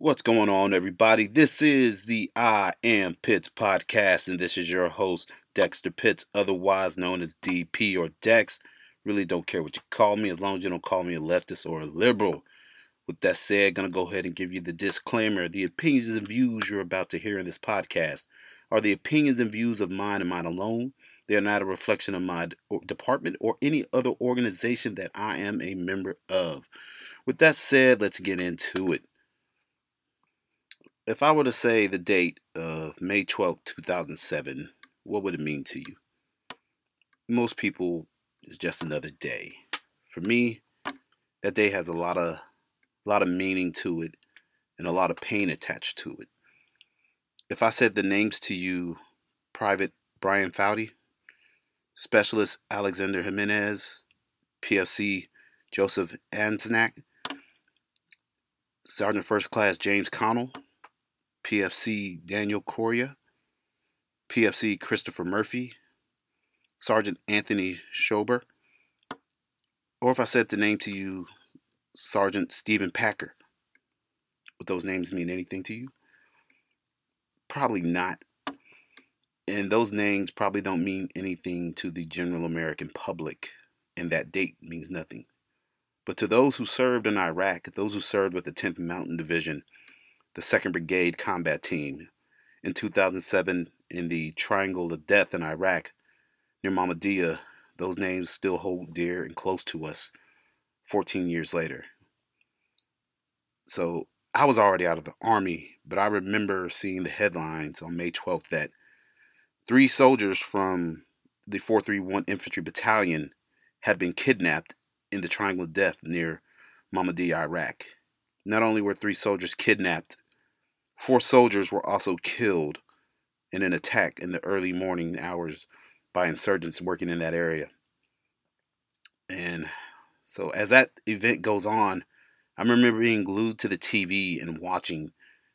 What's going on, everybody? This is the I Am Pitts podcast, and this is your host, Dexter Pitts, otherwise known as DP or Dex. Really don't care what you call me as long as you don't call me a leftist or a liberal. With that said, gonna go ahead and give you the disclaimer. The opinions and views you're about to hear in this podcast are the opinions and views of mine and mine alone. They are not a reflection of my department or any other organization that I am a member of. With that said, let's get into it. If I were to say the date of May 12, 2007, what would it mean to you? Most people, it's just another day. For me, that day has a lot of a lot of meaning to it and a lot of pain attached to it. If I said the names to you, Private Brian Fouty, Specialist Alexander Jimenez, PFC Joseph Anzack, Sergeant First Class James Connell, PFC Daniel Courneya, PFC Christopher Murphy, Sergeant Anthony Schober, or if I said the name to you, Sergeant Steven Packer, would those names mean anything to you? Probably not. And those names probably don't mean anything to the general American public, and that date means nothing. But to those who served in Iraq, those who served with the 10th Mountain Division, the 2nd Brigade Combat Team in 2007 in the Triangle of Death in Iraq near Mahmudiyah. Those names still hold dear and close to us 14 years later. So I was already out of the Army, but I remember seeing the headlines on May 12th that three soldiers from the 431 Infantry Battalion had been kidnapped in the Triangle of Death near Mahmudiyah, Iraq. Not only were three soldiers kidnapped, Four soldiers were also killed in an attack in the early morning hours by insurgents working in that area. And so, as that event goes on, I remember being glued to the TV and watching,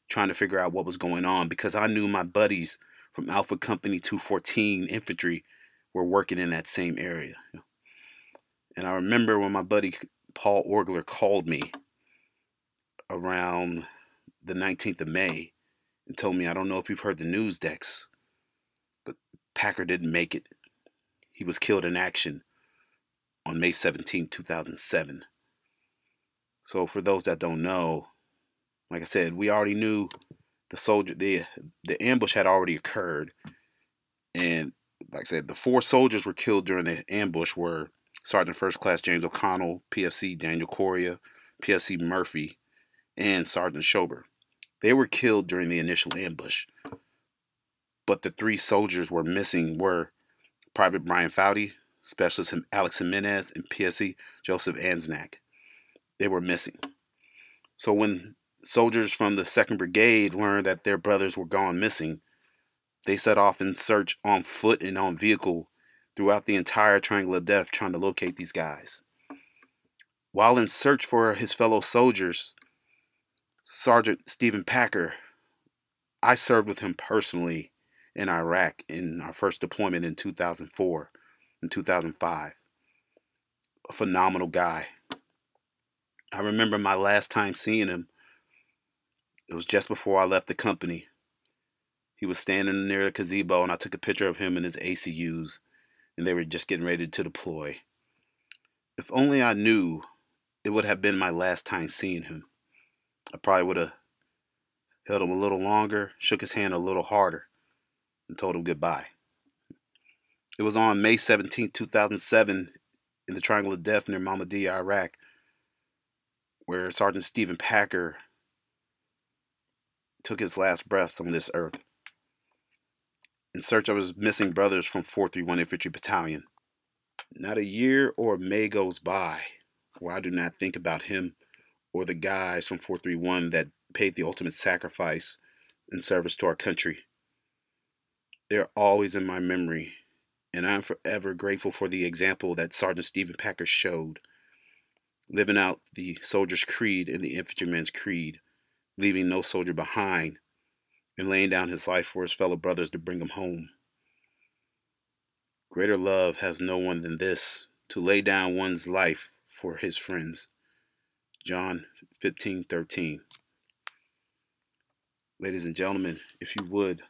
trying to figure out what was going on because I knew my buddies from Alpha Company 214 Infantry were working in that same area. And I remember when my buddy Paul Orgler called me around the 19th of May and told me, I don't know if you've heard the news, Dex, but Packer didn't make it. He was killed in action on May 17, 2007. So for those that don't know, like I said, we already knew the soldier the the ambush had already occurred. And like I said, the four soldiers were killed during the ambush were Sergeant First Class James O'Connell, PFC Daniel Courneya, PFC Murphy, and Sergeant Schober. They were killed during the initial ambush. But the three soldiers were missing were Private Brian Fouty, Specialist Alex Jimenez, and PSC Joseph Anzack. They were missing. So when soldiers from the 2nd Brigade learned that their brothers were gone missing, they set off in search on foot and on vehicle throughout the entire Triangle of Death trying to locate these guys. While in search for his fellow soldiers, Sergeant Steven Packer, I served with him personally in Iraq in our first deployment in 2004 and 2005. A phenomenal guy. I remember my last time seeing him. It was just before I left the company. He was standing near the gazebo, and I took a picture of him and his ACUs, and they were just getting ready to deploy. If only I knew it would have been my last time seeing him. I probably would have held him a little longer, shook his hand a little harder, and told him goodbye. It was on May 17, 2007, in the Triangle of Death near Mahmudiyah, Iraq, where Sergeant Steven Packer took his last breath on this earth in search of his missing brothers from 431 Infantry Battalion. Not a year or a May goes by where I do not think about him or the guys from 431 that paid the ultimate sacrifice in service to our country. They're always in my memory, and I'm forever grateful for the example that Sergeant Steven Packer showed, living out the soldier's creed and the infantryman's creed, leaving no soldier behind, and laying down his life for his fellow brothers to bring them home. Greater love has no one than this to lay down one's life for his friends. John 15 13. Ladies and gentlemen, if you would,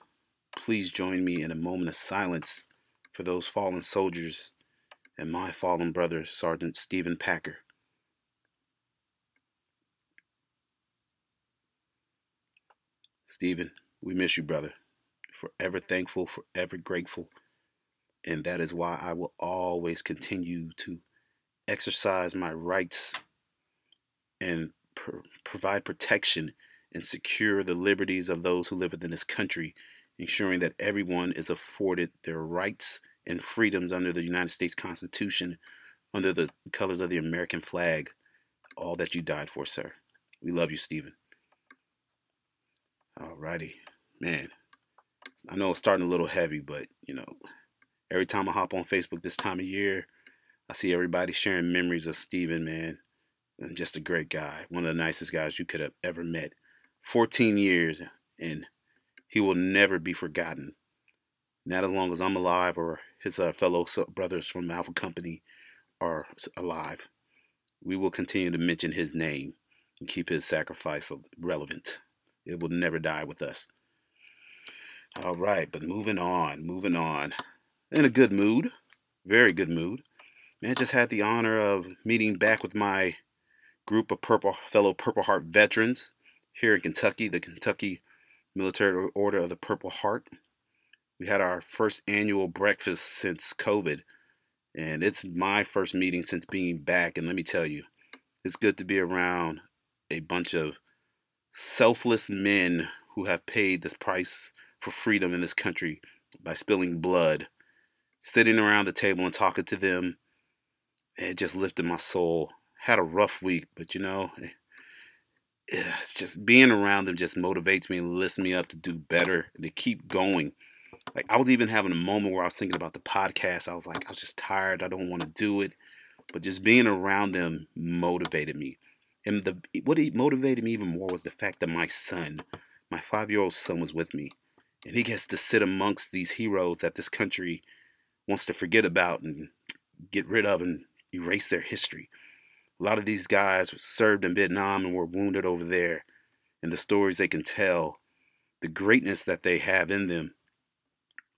please join me in a moment of silence for those fallen soldiers and my fallen brother, Sergeant Steven Packer. Steven, we miss you, brother. Forever thankful, forever grateful. And that is why I will always continue to exercise my rights and pr- provide protection and secure the liberties of those who live within this country, ensuring that everyone is afforded their rights and freedoms under the United States Constitution, under the colors of the American flag, all that you died for, sir. We love you, Steven. Alrighty, man. I know it's starting a little heavy, but you know, every time I hop on Facebook this time of year, I see everybody sharing memories of Steven, man. And just a great guy, one of the nicest guys you could have ever met. 14 years, and he will never be forgotten. Not as long as I'm alive or his uh, fellow brothers from Alpha Company are alive. We will continue to mention his name and keep his sacrifice relevant. It will never die with us. All right, but moving on, moving on. In a good mood, very good mood. Man, just had the honor of meeting back with my group of Purple fellow Purple Heart veterans here in Kentucky, the Kentucky Military Order of the Purple Heart. We had our first annual breakfast since COVID, and it's my first meeting since being back. And let me tell you, it's good to be around a bunch of selfless men who have paid this price for freedom in this country by spilling blood. Sitting around the table and talking to them, it just lifted my soul. Had a rough week, but you know, eh, it's just being around them just motivates me and lifts me up to do better and to keep going. Like I was even having a moment where I was thinking about the podcast. I was like, I was just tired. I don't want to do it. But just being around them motivated me. And the what motivated me even more was the fact that my son, my five-year-old son, was with me, and he gets to sit amongst these heroes that this country wants to forget about and get rid of and erase their history. A lot of these guys served in Vietnam and were wounded over there, and the stories they can tell, the greatness that they have in them.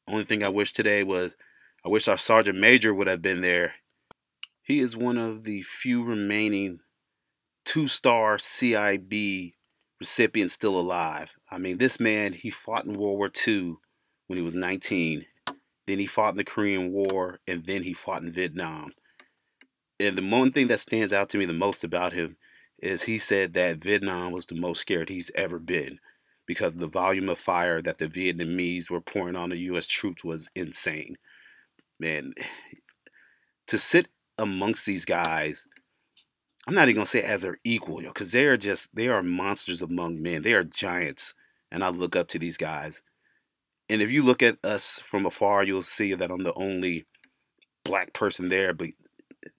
Only thing I wish today was I wish our Sergeant Major would have been there. He is one of the few remaining two star CIB recipients still alive. I mean, this man, he fought in World War II when he was 19. Then he fought in the Korean War, and then he fought in Vietnam and the one thing that stands out to me the most about him is he said that Vietnam was the most scared he's ever been because the volume of fire that the Vietnamese were pouring on the U.S. troops was insane. Man, to sit amongst these guys, I'm not even gonna say as their equal, yo, because they are just they are monsters among men. They are giants, and I look up to these guys. And if you look at us from afar, you'll see that I'm the only black person there, but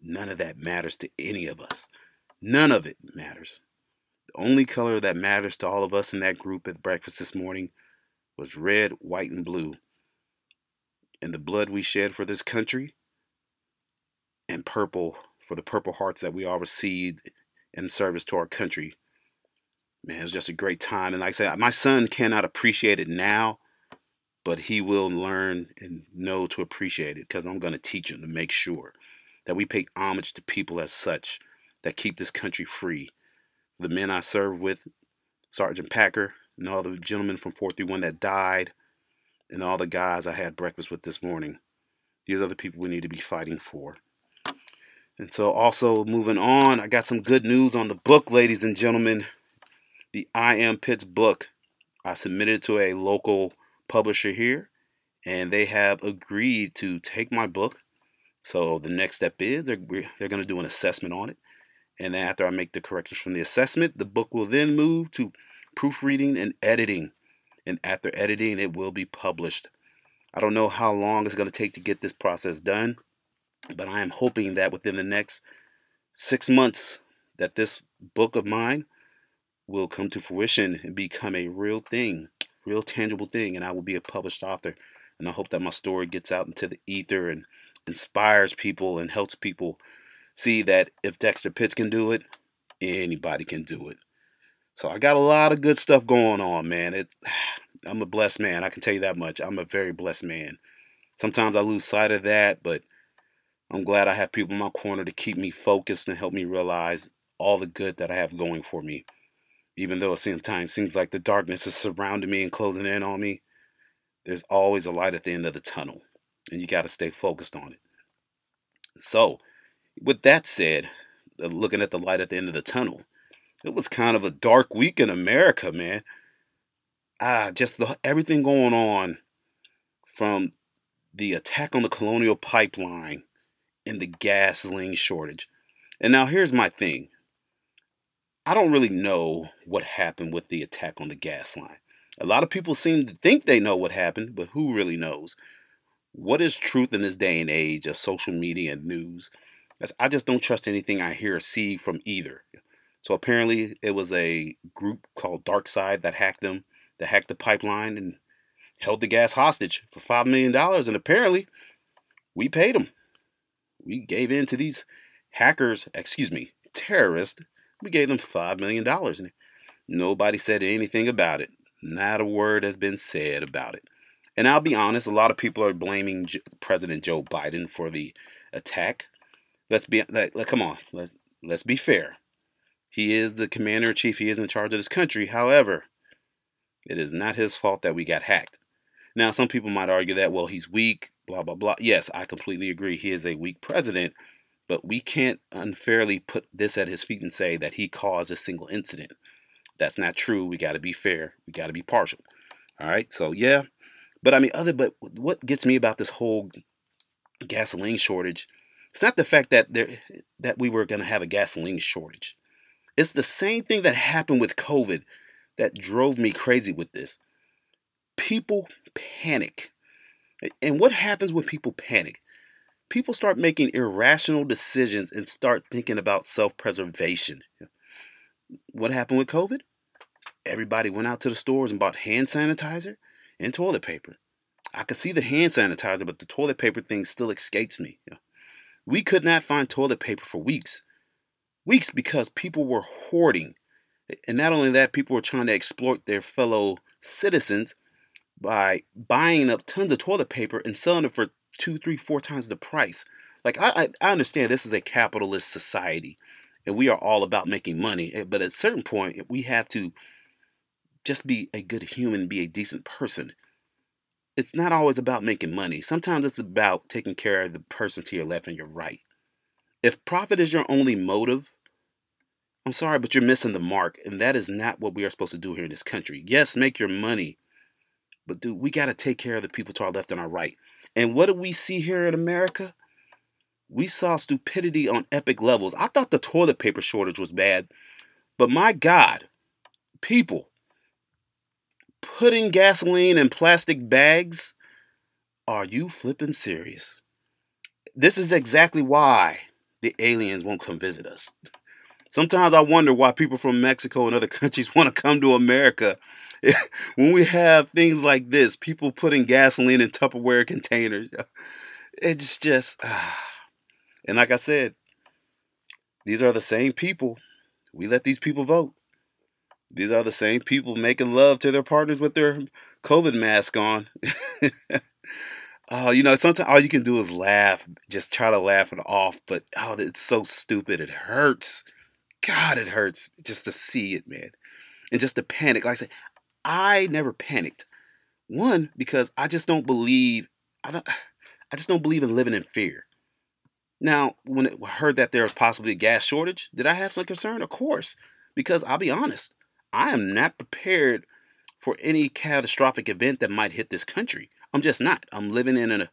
none of that matters to any of us. None of it matters. The only color that matters to all of us in that group at breakfast this morning was red, white, and blue. And the blood we shed for this country, and purple for the purple hearts that we all received in service to our country. Man, it was just a great time. And like I said, my son cannot appreciate it now, but he will learn and know to appreciate it because I'm going to teach him to make sure that we pay homage to people as such that keep this country free. The men I served with, Sergeant Packer, and all the gentlemen from 431 that died, and all the guys I had breakfast with this morning. These are the people we need to be fighting for. And so, also moving on, I got some good news on the book, ladies and gentlemen. The I Am Pitts book. I submitted to a local publisher here, and they have agreed to take my book so the next step is they're, they're going to do an assessment on it. And then after I make the corrections from the assessment, the book will then move to proofreading and editing. And after editing, it will be published. I don't know how long it's going to take to get this process done, but I am hoping that within the next six months that this book of mine will come to fruition and become a real thing, real tangible thing, and I will be a published author. And I hope that my story gets out into the ether and inspires people and helps people see that if Dexter Pitts can do it, anybody can do it. So I got a lot of good stuff going on, man. It's I'm a blessed man. I can tell you that much. I'm a very blessed man. Sometimes I lose sight of that, but I'm glad I have people in my corner to keep me focused and help me realize all the good that I have going for me. Even though it sometimes it seems like the darkness is surrounding me and closing in on me, there's always a light at the end of the tunnel, and you got to stay focused on it. So, with that said, uh, looking at the light at the end of the tunnel, it was kind of a dark week in America, man. Ah, just the, everything going on from the attack on the Colonial Pipeline and the gasoline shortage. And now here's my thing. I don't really know what happened with the attack on the gas line. A lot of people seem to think they know what happened, but who really knows? What is truth in this day and age of social media and news? I just don't trust anything I hear or see from either. So apparently, it was a group called DarkSide that hacked them, that hacked the pipeline and held the gas hostage for $5 million. And apparently, we paid them. We gave in to these hackers, excuse me, terrorists. We gave them $5 million. And nobody said anything about it. Not a word has been said about it. And I'll be honest, a lot of people are blaming J- President Joe Biden for the attack. Let's be like, come on, let's let's be fair. He is the commander in chief. He is in charge of this country. However, it is not his fault that we got hacked. Now, some people might argue that, well, he's weak, blah, blah, blah. Yes, I completely agree. He is a weak president, but we can't unfairly put this at his feet and say that he caused a single incident. That's not true. We got to be fair. We got to be partial. All right. So, yeah. But I mean, other, but what gets me about this whole gasoline shortage, it's not the fact that there, that we were going to have a gasoline shortage. It's the same thing that happened with COVID that drove me crazy with this people panic. And what happens when people panic? People start making irrational decisions and start thinking about self preservation. What happened with COVID? Everybody went out to the stores and bought hand sanitizer and toilet paper. I could see the hand sanitizer, but the toilet paper thing still escapes me. We could not find toilet paper for weeks. Weeks because people were hoarding. And not only that, people were trying to exploit their fellow citizens by buying up tons of toilet paper and selling it for two, three, four times the price. Like I, I understand this is a capitalist society, and we are all about making money. Eh, but at a certain point, we have to just be a good human, be a decent person. It's not always about making money. Sometimes it's about taking care of the person to your left and your right. If profit is your only motive, I'm sorry, but you're missing the mark, and that is not what we are supposed to do here in this country. Yes, make your money, but dude, we got to take care of the people to our left and our right. And what do we see here in America? We saw stupidity on epic levels. I thought the toilet paper shortage was bad, but my God, people putting gasoline in plastic bags? Are you flipping serious? This is exactly why the aliens won't come visit us. Sometimes I wonder why people from Mexico and other countries want to come to America when we have things like this, people putting gasoline in Tupperware containers, it's just, and like I said, these are the same people. We let these people vote. These are the same people making love to their partners with their COVID mask on. oh, you know, sometimes all you can do is laugh, just try to laugh it off. But oh, it's so stupid. It hurts. God, it hurts just to see it, man. And just to panic. Like I said, I never panicked. One, because I just don't believe I don't I just don't believe in living in fear. Now, when I heard that there was possibly a gas shortage, did I have some concern? Of course, because I'll be honest, I am not prepared for any catastrophic event that might hit this country. I'm just not. I'm living in a,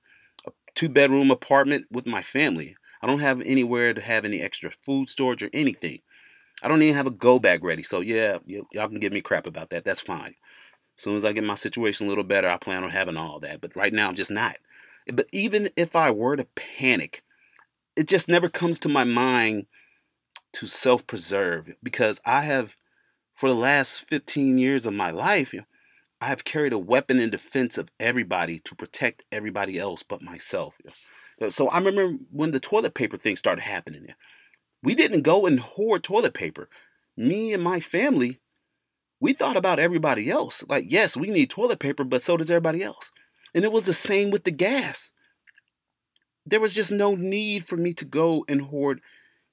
a two bedroom apartment with my family. I don't have anywhere to have any extra food storage or anything. I don't even have a go bag ready. So yeah, y- y'all can give me crap about that. That's fine. As soon as I get my situation a little better, I plan on having all that. But right now, I'm just not. But even if I were to panic, it just never comes to my mind to self preserve because I have, for the last 15 years of my life, you know, I have carried a weapon in defense of everybody to protect everybody else but myself. You know. So I remember when the toilet paper thing started happening. We didn't go and hoard toilet paper. Me and my family, we thought about everybody else. Like, yes, we need toilet paper, but so does everybody else. And it was the same with the gas. There was just no need for me to go and hoard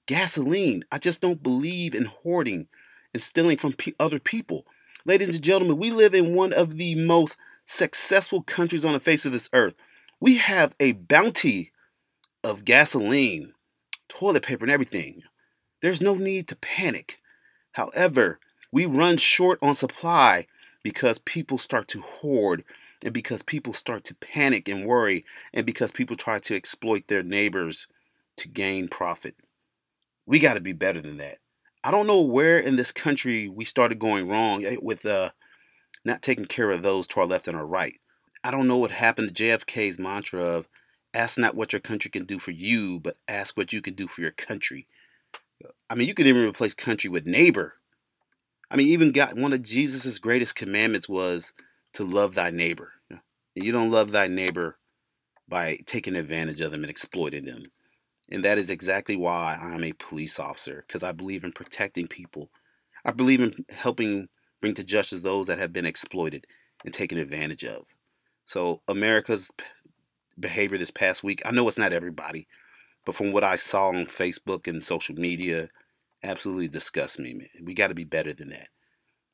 gasoline. I just don't believe in hoarding and stealing from p- other people. Ladies and gentlemen, we live in one of the most successful countries on the face of this earth. We have a bounty of gasoline, toilet paper, and everything. There's no need to panic. However, we run short on supply because people start to hoard and because people start to panic and worry and because people try to exploit their neighbors to gain profit. We got to be better than that. I don't know where in this country we started going wrong eh, with uh, not taking care of those to our left and our right. I don't know what happened to JFK's mantra of ask not what your country can do for you, but ask what you can do for your country. I mean, you could even replace country with neighbor. I mean, even got one of Jesus's greatest commandments was to love thy neighbor. You don't love thy neighbor by taking advantage of them and exploiting them. And that is exactly why I'm a police officer, because I believe in protecting people. I believe in helping bring to justice those that have been exploited and taken advantage of. So, America's behavior this past week, I know it's not everybody, but from what I saw on Facebook and social media, absolutely disgusts me. We got to be better than that.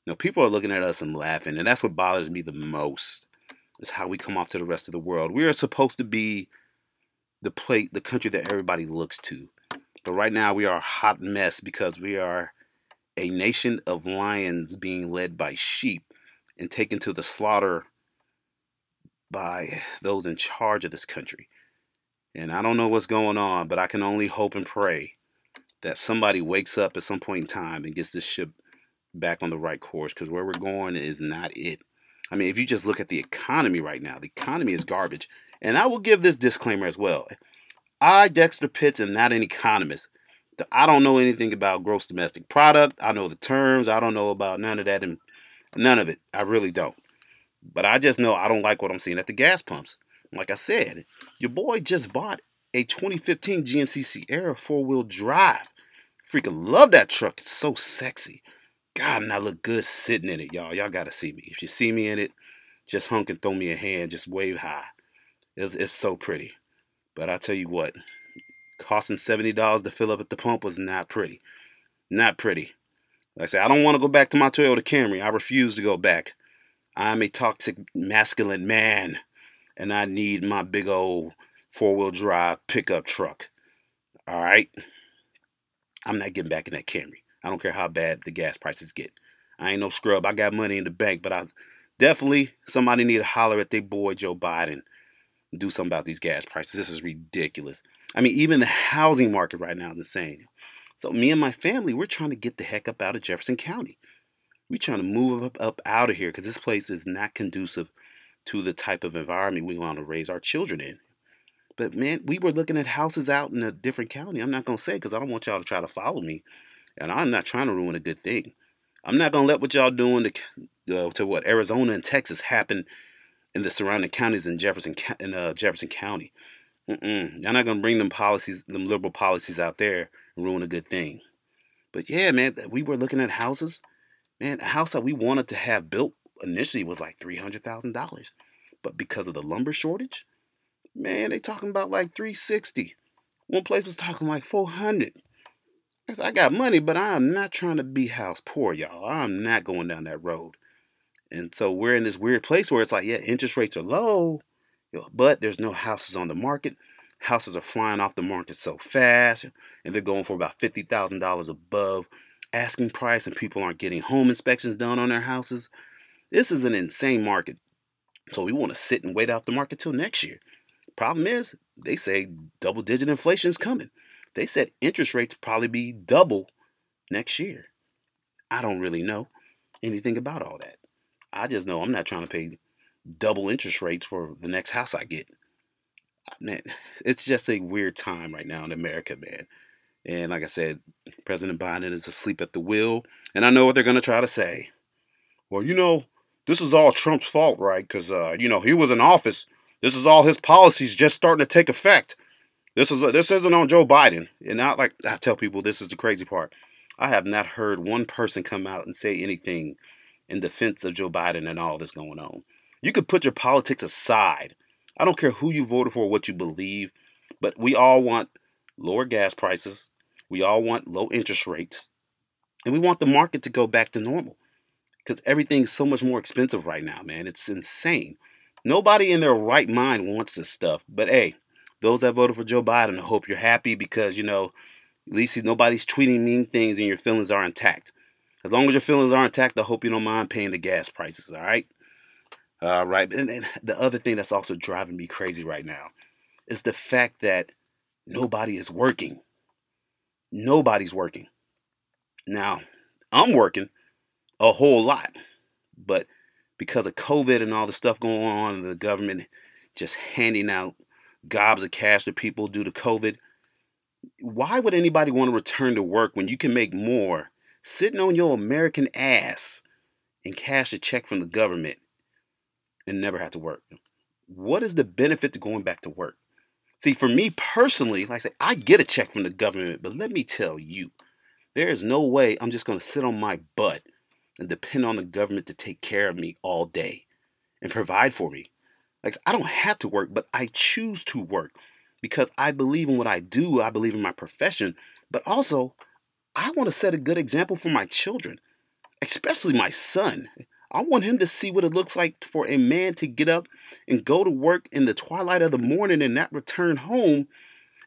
Know, people are looking at us and laughing, and that's what bothers me the most. Is how we come off to the rest of the world. We are supposed to be the plate, the country that everybody looks to, but right now we are a hot mess because we are a nation of lions being led by sheep and taken to the slaughter by those in charge of this country. And I don't know what's going on, but I can only hope and pray that somebody wakes up at some point in time and gets this ship back on the right course because where we're going is not it. I mean, if you just look at the economy right now, the economy is garbage. And I will give this disclaimer as well. I, Dexter Pitts, am not an economist. I don't know anything about gross domestic product. I know the terms. I don't know about none of that and none of it. I really don't. But I just know I don't like what I'm seeing at the gas pumps. Like I said, your boy just bought a 2015 GMC Sierra four-wheel drive. Freaking love that truck. It's so sexy. God, and I look good sitting in it, y'all. Y'all gotta see me. If you see me in it, just hunk and throw me a hand, just wave high. It's so pretty. But I tell you what, costing seventy dollars to fill up at the pump was not pretty. Not pretty. Like I said, I don't want to go back to my Toyota Camry. I refuse to go back. I'm a toxic masculine man, and I need my big old four-wheel drive pickup truck. All right. I'm not getting back in that Camry. I don't care how bad the gas prices get. I ain't no scrub. I got money in the bank, but I definitely somebody need to holler at their boy Joe Biden do something about these gas prices. This is ridiculous. I mean, even the housing market right now is the same. So me and my family, we're trying to get the heck up out of Jefferson County. We're trying to move up, up out of here because this place is not conducive to the type of environment we want to raise our children in. But man, we were looking at houses out in a different county. I'm not gonna say because I don't want y'all to try to follow me and I'm not trying to ruin a good thing. I'm not gonna let what y'all doing to uh, to what Arizona and Texas happen in the surrounding counties in Jefferson in uh, Jefferson County. Mm-mm. Y'all not gonna bring them policies, them liberal policies out there and ruin a good thing. But yeah, man, we were looking at houses. Man, a house that we wanted to have built initially was like three hundred thousand dollars, but because of the lumber shortage, man, they talking about like three sixty. One place was talking like four hundred. I got money, but I'm not trying to be house poor, y'all. I'm not going down that road. And so we're in this weird place where it's like, yeah, interest rates are low, but there's no houses on the market. Houses are flying off the market so fast, and they're going for about $50,000 above asking price, and people aren't getting home inspections done on their houses. This is an insane market. So we want to sit and wait out the market till next year. Problem is, they say double digit inflation is coming. They said interest rates probably be double next year. I don't really know anything about all that. I just know I'm not trying to pay double interest rates for the next house I get. Man, it's just a weird time right now in America, man. And like I said, President Biden is asleep at the wheel. And I know what they're going to try to say. Well, you know, this is all Trump's fault, right? Because, uh, you know, he was in office. This is all his policies just starting to take effect. This is this isn't on Joe Biden, and not like I tell people this is the crazy part. I have not heard one person come out and say anything in defense of Joe Biden and all this going on. You could put your politics aside. I don't care who you voted for, what you believe, but we all want lower gas prices. We all want low interest rates. And we want the market to go back to normal because everything's so much more expensive right now, man. It's insane. Nobody in their right mind wants this stuff. But hey, those that voted for Joe Biden, I hope you're happy because, you know, at least nobody's tweeting mean things and your feelings are intact. As long as your feelings are intact, I hope you don't mind paying the gas prices, all right? All right. And, and the other thing that's also driving me crazy right now is the fact that nobody is working. Nobody's working. Now, I'm working a whole lot, but because of COVID and all the stuff going on, the government just handing out gobs of cash to people due to COVID. Why would anybody want to return to work when you can make more sitting on your American ass and cash a check from the government and never have to work? What is the benefit to going back to work? See, for me personally, like I say, I get a check from the government, but let me tell you, there is no way I'm just going to sit on my butt and depend on the government to take care of me all day and provide for me. Like I don't have to work, but I choose to work because I believe in what I do. I believe in my profession, but also I want to set a good example for my children, especially my son. I want him to see what it looks like for a man to get up and go to work in the twilight of the morning and not return home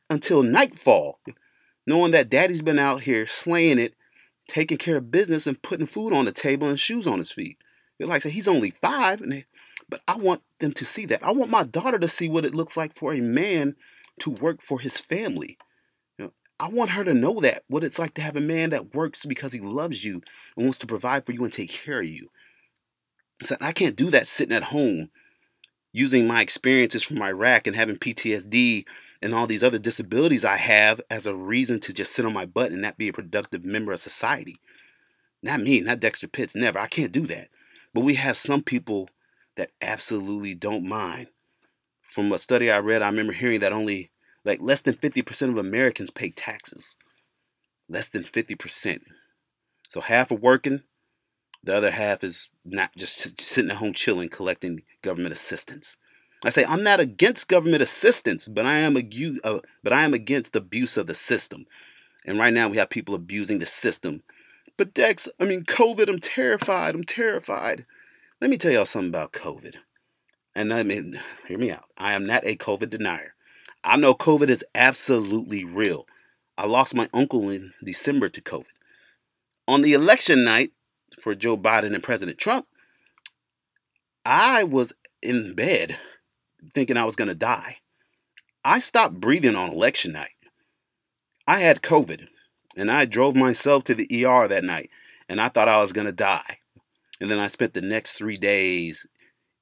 until nightfall, knowing that daddy's been out here slaying it taking care of business and putting food on the table and shoes on his feet. Like I said, he's only five, and but I want them to see that. I want my daughter to see what it looks like for a man to work for his family. I want her to know that what it's like to have a man that works because he loves you and wants to provide for you and take care of you. So I can't do that sitting at home using my experiences from Iraq and having PTSD and all these other disabilities I have as a reason to just sit on my butt and not be a productive member of society. Not me, not Dexter Pitts, never. I can't do that. But we have some people that absolutely don't mind. From a study I read, I remember hearing that only like less than 50% of Americans pay taxes. Less than 50%. So half are working, the other half is not just sitting at home chilling, collecting government assistance. I say I'm not against government assistance, but I am agu- uh, but I am against abuse of the system. And right now we have people abusing the system. But Dex, I mean COVID, I'm terrified. I'm terrified. Let me tell y'all something about COVID. And I mean, hear me out. I am not a COVID denier. I know COVID is absolutely real. I lost my uncle in December to COVID. On the election night for Joe Biden and President Trump, I was in bed thinking I was going to die. I stopped breathing on election night. I had COVID and I drove myself to the ER that night and I thought I was going to die. And then I spent the next three days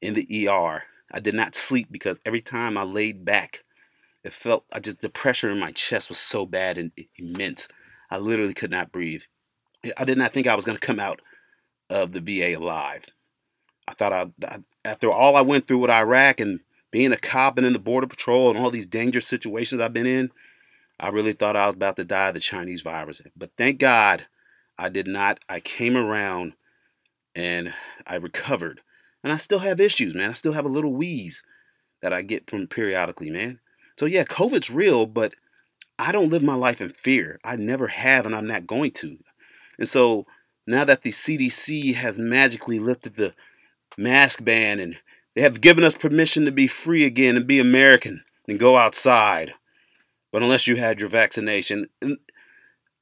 in the ER. I did not sleep because every time I laid back, it felt I just the pressure in my chest was so bad and immense. I literally could not breathe. I did not think I was going to come out of the VA alive. I thought I, after all I went through with Iraq and being a cop and in the border patrol and all these dangerous situations I've been in, I really thought I was about to die of the Chinese virus. But thank God I did not. I came around and I recovered. And I still have issues, man. I still have a little wheeze that I get from periodically, man. So yeah, COVID's real, but I don't live my life in fear. I never have, and I'm not going to. And so now that the CDC has magically lifted the mask ban and they have given us permission to be free again and be American and go outside. But unless you had your vaccination, like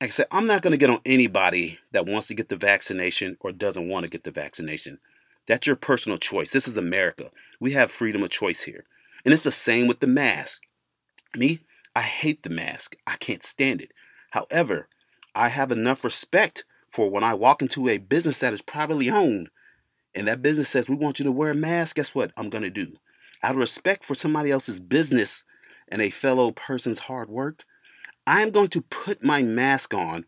I said, I'm not going to get on anybody that wants to get the vaccination or doesn't want to get the vaccination. That's your personal choice. This is America. We have freedom of choice here. And it's the same with the mask. Me, I hate the mask. I can't stand it. However, I have enough respect for when I walk into a business that is privately owned and that business says we want you to wear a mask, guess what? I'm going to do. Out of respect for somebody else's business and a fellow person's hard work, I'm going to put my mask on,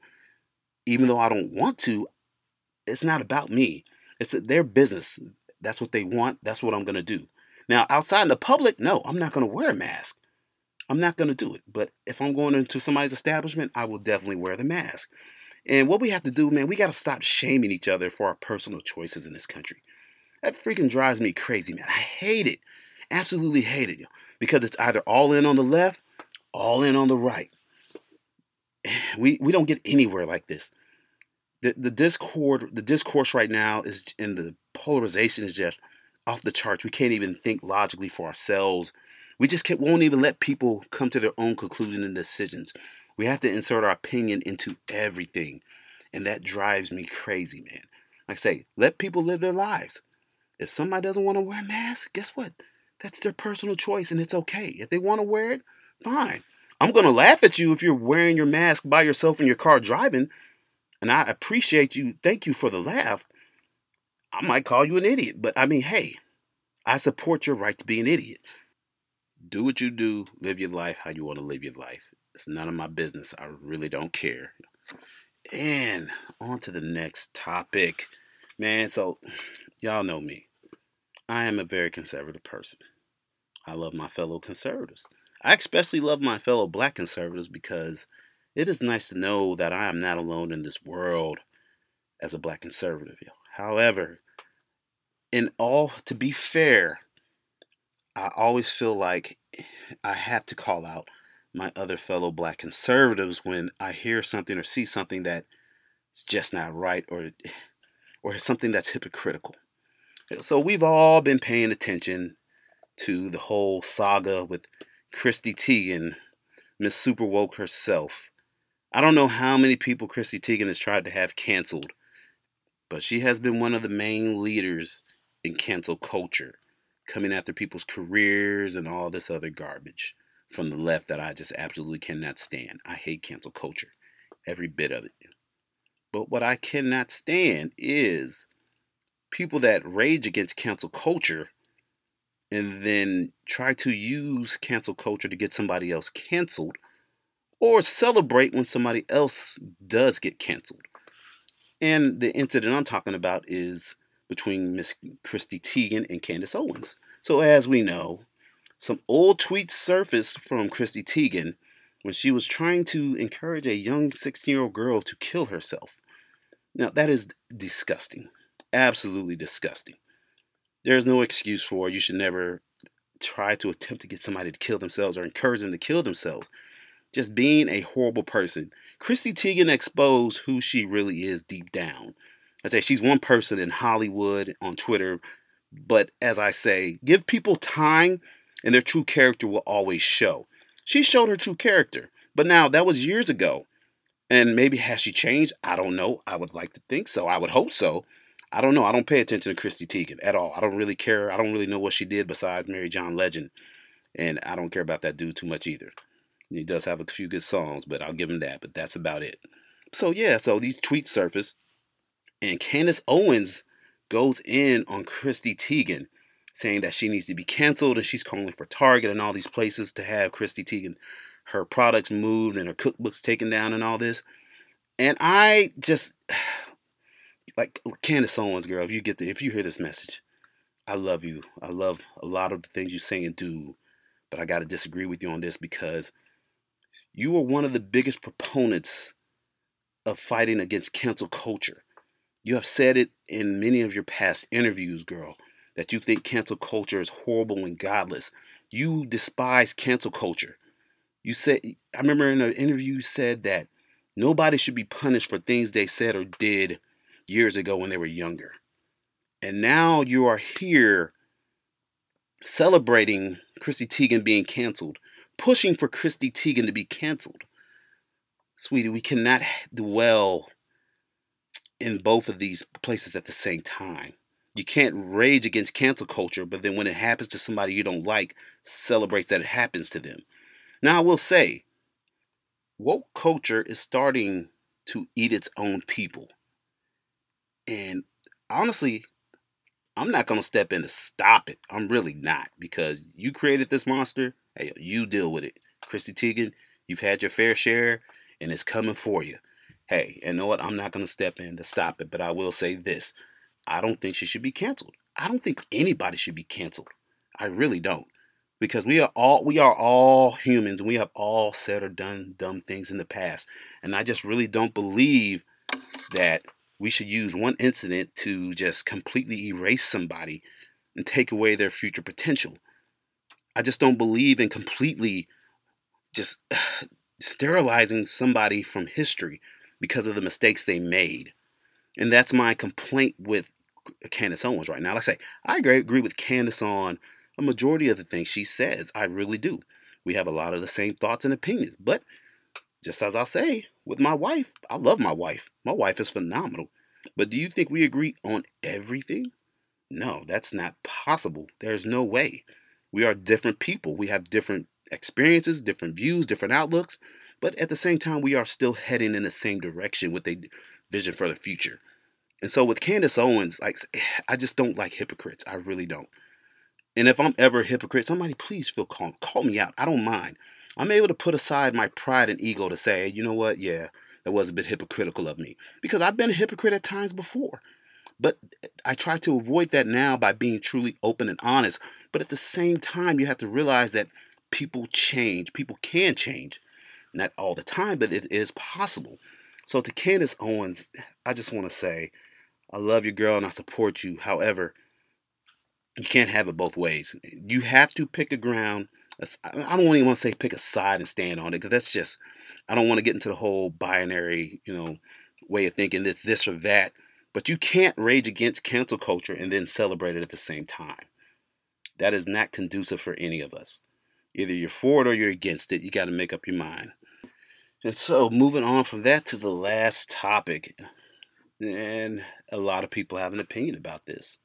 even though I don't want to. It's not about me, it's their business. That's what they want. That's what I'm going to do. Now, outside in the public, no, I'm not going to wear a mask. I'm not going to do it. But if I'm going into somebody's establishment, I will definitely wear the mask. And what we have to do, man, we got to stop shaming each other for our personal choices in this country. That freaking drives me crazy, man. I hate it. Absolutely hate it. Because it's either all in on the left, all in on the right. We we don't get anywhere like this. The the discord the discourse right now is and the polarization is just off the charts. We can't even think logically for ourselves. We just won't even let people come to their own conclusion and decisions. We have to insert our opinion into everything. And that drives me crazy, man. Like I say, let people live their lives. If somebody doesn't want to wear a mask, guess what? That's their personal choice and it's okay. If they want to wear it, fine. I'm going to laugh at you if you're wearing your mask by yourself in your car driving. And I appreciate you. Thank you for the laugh. I might call you an idiot, but I mean, hey, I support your right to be an idiot. Do what you do, live your life how you want to live your life. It's none of my business. I really don't care. And on to the next topic. Man, so y'all know me. I am a very conservative person. I love my fellow conservatives. I especially love my fellow black conservatives because it is nice to know that I am not alone in this world as a black conservative. However, in all to be fair, I always feel like I have to call out my other fellow black conservatives when I hear something or see something that's just not right or or something that's hypocritical. So we've all been paying attention to the whole saga with Chrissy Teigen, Miss Super Woke herself. I don't know how many people Christy Teigen has tried to have canceled, but she has been one of the main leaders in cancel culture, coming after people's careers and all this other garbage from the left that I just absolutely cannot stand. I hate cancel culture, every bit of it. But what I cannot stand is people that rage against cancel culture and then try to use cancel culture to get somebody else canceled or celebrate when somebody else does get canceled. And the incident I'm talking about is between Miss Christy Teigen and Candace Owens. So, as we know, some old tweets surfaced from Christy Teigen when she was trying to encourage a young 16 year old girl to kill herself. Now, that is disgusting. Absolutely disgusting. There is no excuse for it. You should never try to attempt to get somebody to kill themselves or encourage them to kill themselves. Just being a horrible person. Christy Teigen exposed who she really is deep down. I say she's one person in Hollywood on Twitter, but as I say, give people time and their true character will always show. She showed her true character, but now that was years ago. And maybe has she changed? I don't know. I would like to think so. I would hope so. I don't know. I don't pay attention to Christy Teigen at all. I don't really care. I don't really know what she did besides marry John Legend. And I don't care about that dude too much either. He does have a few good songs, but I'll give him that. But that's about it. So yeah, so these tweets surfaced, and Candace Owens goes in on Christy Teigen saying that she needs to be canceled and she's calling for Target and all these places to have Christy Teigen, her products moved and her cookbooks taken down and all this. And I just like Candace Owens, girl, if you get the if you hear this message, I love you. I love a lot of the things you say and do, but I gotta disagree with you on this because you are one of the biggest proponents of fighting against cancel culture. You have said it in many of your past interviews, girl that you think cancel culture is horrible and godless. You despise cancel culture. You said, I remember in an interview you said that nobody should be punished for things they said or did years ago when they were younger. And now you are here celebrating Chrissy Teigen being canceled, pushing for Chrissy Teigen to be canceled. Sweetie, we cannot dwell in both of these places at the same time. You can't rage against cancel culture, but then when it happens to somebody you don't like, celebrates that it happens to them. Now, I will say, woke culture is starting to eat its own people. And honestly, I'm not going to step in to stop it. I'm really not because you created this monster. Hey, you deal with it. Christy Teigen, you've had your fair share and it's coming for you. Hey, and know what? I'm not going to step in to stop it, but I will say this. I don't think she should be canceled. I don't think anybody should be canceled. I really don't. Because we are all we are all humans and we have all said or done dumb things in the past. And I just really don't believe that we should use one incident to just completely erase somebody and take away their future potential. I just don't believe in completely just sterilizing somebody from history because of the mistakes they made. And that's my complaint with Candace Owens right now. Like I say, I agree, with Candace on a majority of the things she says. I really do. We have a lot of the same thoughts and opinions. But just as I say, with my wife, I love my wife. My wife is phenomenal. But do you think we agree on everything? No, that's not possible. There's no way. We are different people. We have different experiences, different views, different outlooks. But at the same time, we are still heading in the same direction with a vision for the future. And so with Candace Owens, like I just don't like hypocrites. I really don't. And if I'm ever a hypocrite, somebody please feel calm. Call me out. I don't mind. I'm able to put aside my pride and ego to say, you know what, yeah, that was a bit hypocritical of me. Because I've been a hypocrite at times before. But I try to avoid that now by being truly open and honest. But at the same time, you have to realize that people change. People can change. Not all the time, but it is possible. So to Candace Owens, I just want to say, I love you, girl, and I support you. However, you can't have it both ways. You have to pick a ground. I don't even want to say pick a side and stand on it because that's just, I don't want to get into the whole binary, you know, way of thinking this, this or that. But you can't rage against cancel culture and then celebrate it at the same time. That is not conducive for any of us. Either you're for it or you're against it. You got to make up your mind. And so, moving on from that to the last topic, and a lot of people have an opinion about this.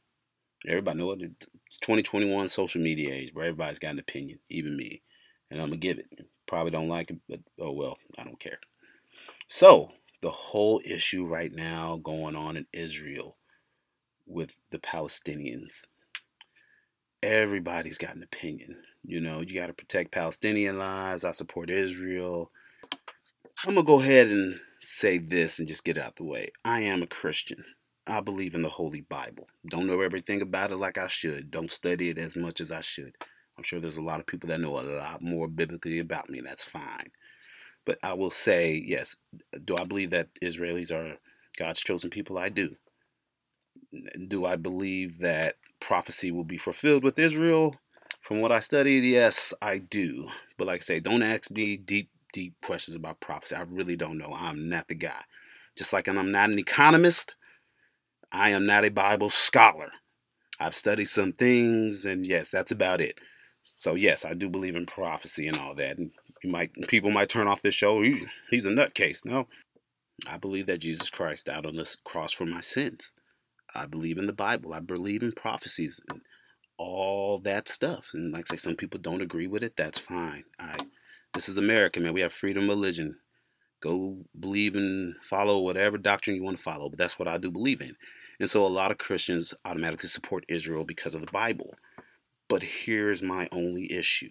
Everybody know what It's 2021 social media age where everybody's got an opinion, even me. And I'm to give it. Probably don't like it, but oh well, I don't care. So, the whole issue right now going on in Israel with the Palestinians. Everybody's got an opinion. You know, you got to protect Palestinian lives. I support Israel. I'm going to go ahead and say this and just get it out the way. I am a Christian. I believe in the Holy Bible. Don't know everything about it like I should. Don't study it as much as I should. I'm sure there's a lot of people that know a lot more biblically about me, that's fine. But I will say, yes, do I believe that Israelis are God's chosen people? I do. Do I believe that prophecy will be fulfilled with Israel? From what I studied, yes, I do. But like I say, don't ask me deep, deep questions about prophecy. I really don't know. I'm not the guy. Just like I'm not an economist, I am not a Bible scholar. I've studied some things, and yes, that's about it. So yes, I do believe in prophecy and all that. And you might people might turn off this show. He's he's a nutcase. No, I believe that Jesus Christ died on this cross for my sins. I believe in the Bible. I believe in prophecies and all that stuff. And like I say, some people don't agree with it. That's fine. I this is America, man. We have freedom of religion. Go believe and follow whatever doctrine you want to follow. But that's what I do believe in. And so a lot of Christians automatically support Israel because of the Bible. But here's my only issue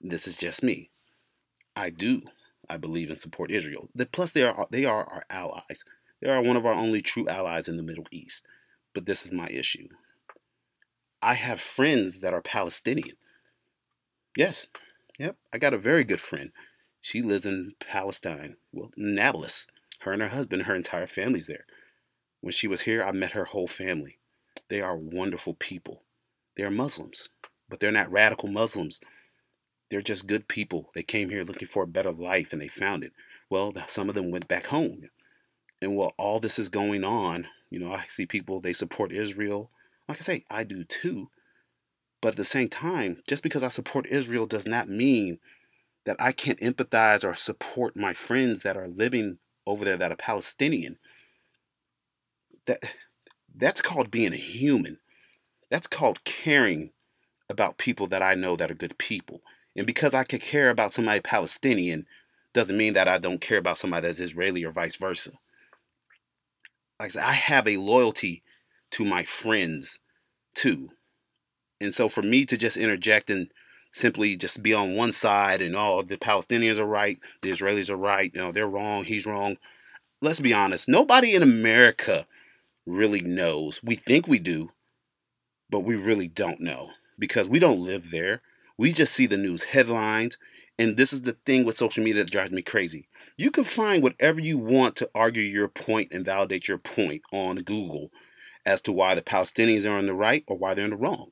this is just me. I do. I believe and support Israel. Plus, they are they are our allies. They are one of our only true allies in the Middle East. But this is my issue. I have friends that are Palestinian. Yes, yep. I got a very good friend. She lives in Palestine, well, Nablus. Her and her husband, her entire family's there. When she was here, I met her whole family. They are wonderful people. They are Muslims, but they're not radical Muslims they're just good people. They came here looking for a better life and they found it. Well, some of them went back home. And while all this is going on, you know, I see people, they support Israel. Like I say, I do too. But at the same time, just because I support Israel does not mean that I can't empathize or support my friends that are living over there that are Palestinian. That that's called being a human. That's called caring about people that I know that are good people. And because I could care about somebody Palestinian doesn't mean that I don't care about somebody that's Israeli or vice versa. Like I said, I have a loyalty to my friends too. And so for me to just interject and simply just be on one side and oh the Palestinians are right, the Israelis are right, you know, they're wrong, he's wrong. Let's be honest, nobody in America really knows. We think we do, but we really don't know because we don't live there. We just see the news headlines And this is the thing with social media that drives me crazy. You can find whatever you want to argue your point and validate your point on Google as to why the Palestinians are on the right or why they're in the wrong.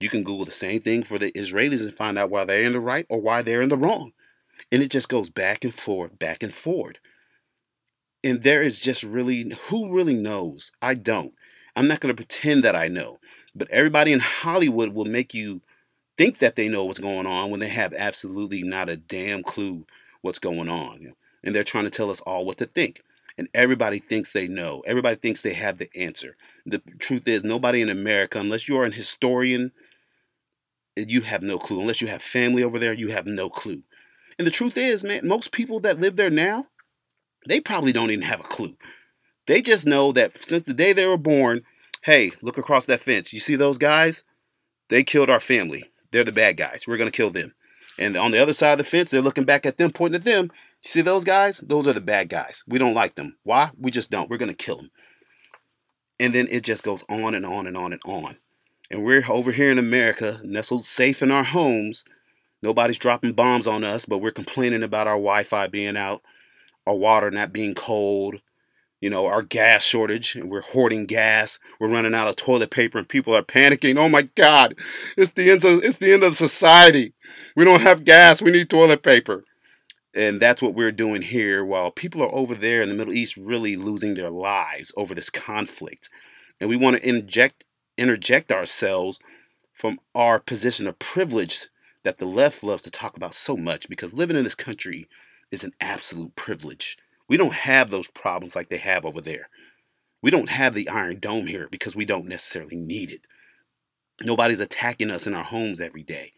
You can Google the same thing for the Israelis and find out why they're in the right or why they're in the wrong. And it just goes back and forth, back and forth. And there is just really, who really knows? I don't. I'm not going to pretend that I know. But everybody in Hollywood will make you think that they know what's going on when they have absolutely not a damn clue what's going on. And they're trying to tell us all what to think. And everybody thinks they know. Everybody thinks they have the answer. The truth is, nobody in America, unless you're an historian, you have no clue. Unless you have family over there, you have no clue. And the truth is, man, most people that live there now, they probably don't even have a clue. They just know that since the day they were born, hey, look across that fence. You see those guys? They killed our family. They're the bad guys. We're going to kill them. And on the other side of the fence, they're looking back at them, pointing at them. You see those guys? Those are the bad guys. We don't like them. Why? We just don't. We're going to kill them. And then it just goes on and on and on and on. And we're over here in America, nestled safe in our homes. Nobody's dropping bombs on us, but we're complaining about our Wi Fi being out, our water not being cold, you know, our gas shortage, and we're hoarding gas. We're running out of toilet paper, and people are panicking. Oh my God, it's the end of it's the end of society. We don't have gas. We need toilet paper, and that's what we're doing here. While people are over there in the Middle East really losing their lives over this conflict, and we want to inject interject ourselves from our position of privilege that the left loves to talk about so much because living in this country is an absolute privilege we don't have those problems like they have over there. We don't have the Iron Dome here because we don't necessarily need it. Nobody's attacking us in our homes every day,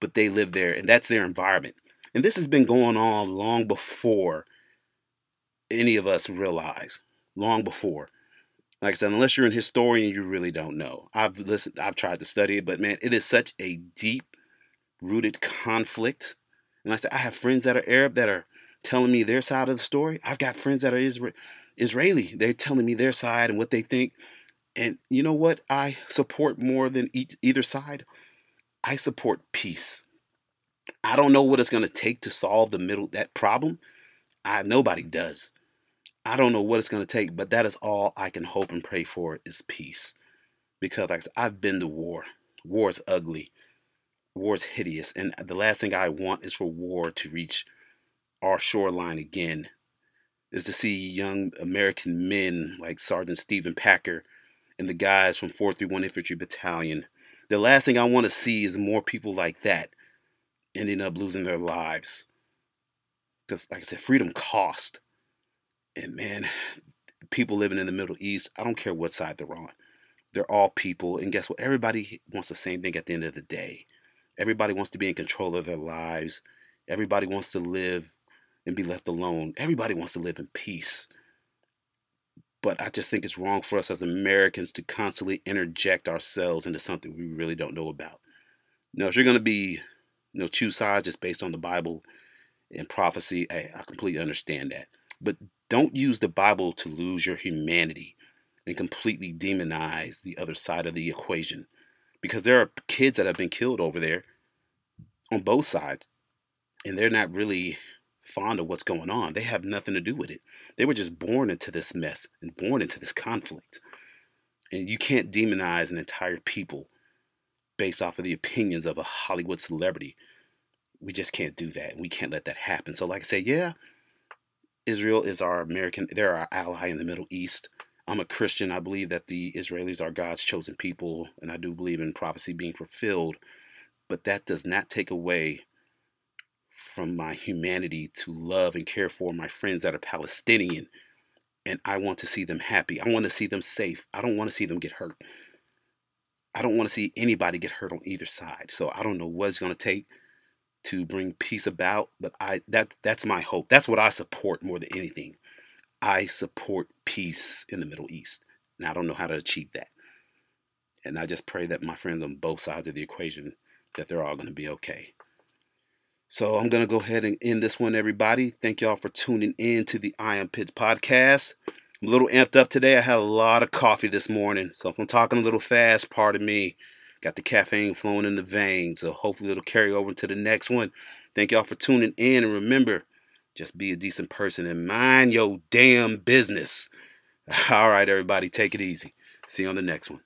but they live there and that's their environment. And this has been going on long before any of us realize, long before. Like I said, unless you're an historian, you really don't know. I've listened, I've tried to study it, but man, it is such a deep rooted conflict. And I said, I have friends that are Arab that are telling me their side of the story. I've got friends that are Isra- Israeli. They're telling me their side and what they think. And you know what? I support more than either side. I support peace. I don't know what it's going to take to solve the middle that problem. I nobody does. I don't know what it's going to take, but that is all I can hope and pray for is peace. Because like I've been to war. War is ugly. War is hideous, and the last thing I want is for war to reach our shoreline again is to see young American men like Sergeant Steven Packer and the guys from 431 Infantry Battalion. The last thing I want to see is more people like that ending up losing their lives. Because, like I said, freedom cost. And man, people living in the Middle East, I don't care what side they're on. They're all people. And guess what? Everybody wants the same thing at the end of the day. Everybody wants to be in control of their lives. Everybody wants to live and be left alone. Everybody wants to live in peace. But I just think it's wrong for us as Americans to constantly interject ourselves into something we really don't know about. Now, if you're going to be, you know, choose sides just based on the Bible and prophecy, I, I completely understand that. But don't use the Bible to lose your humanity and completely demonize the other side of the equation. Because there are kids that have been killed over there on both sides, and they're not really fond of what's going on. They have nothing to do with it. They were just born into this mess and born into this conflict. And you can't demonize an entire people based off of the opinions of a Hollywood celebrity. We just can't do that. And we can't let that happen. So, like I said, yeah, Israel is our American, they're our ally in the Middle East. I'm a Christian. I believe that the Israelis are God's chosen people, and I do believe in prophecy being fulfilled. But that does not take away from my humanity to love and care for my friends that are Palestinian. And I want to see them happy. I want to see them safe. I don't want to see them get hurt. I don't want to see anybody get hurt on either side. So I don't know what it's going to take to bring peace about, but I that that's my hope. That's what I support more than anything. I support peace in the Middle East. And I don't know how to achieve that. And I just pray that my friends on both sides of the equation that they're all going to be okay. So I'm going to go ahead and end this one, everybody. Thank y'all for tuning in to the Iron Pitch podcast. I'm a little amped up today. I had a lot of coffee this morning. So if I'm talking a little fast, pardon me. Got the caffeine flowing in the veins. So hopefully it'll carry over to the next one. Thank y'all for tuning in. And remember, just be a decent person and mind your damn business. All right, everybody, take it easy. See you on the next one.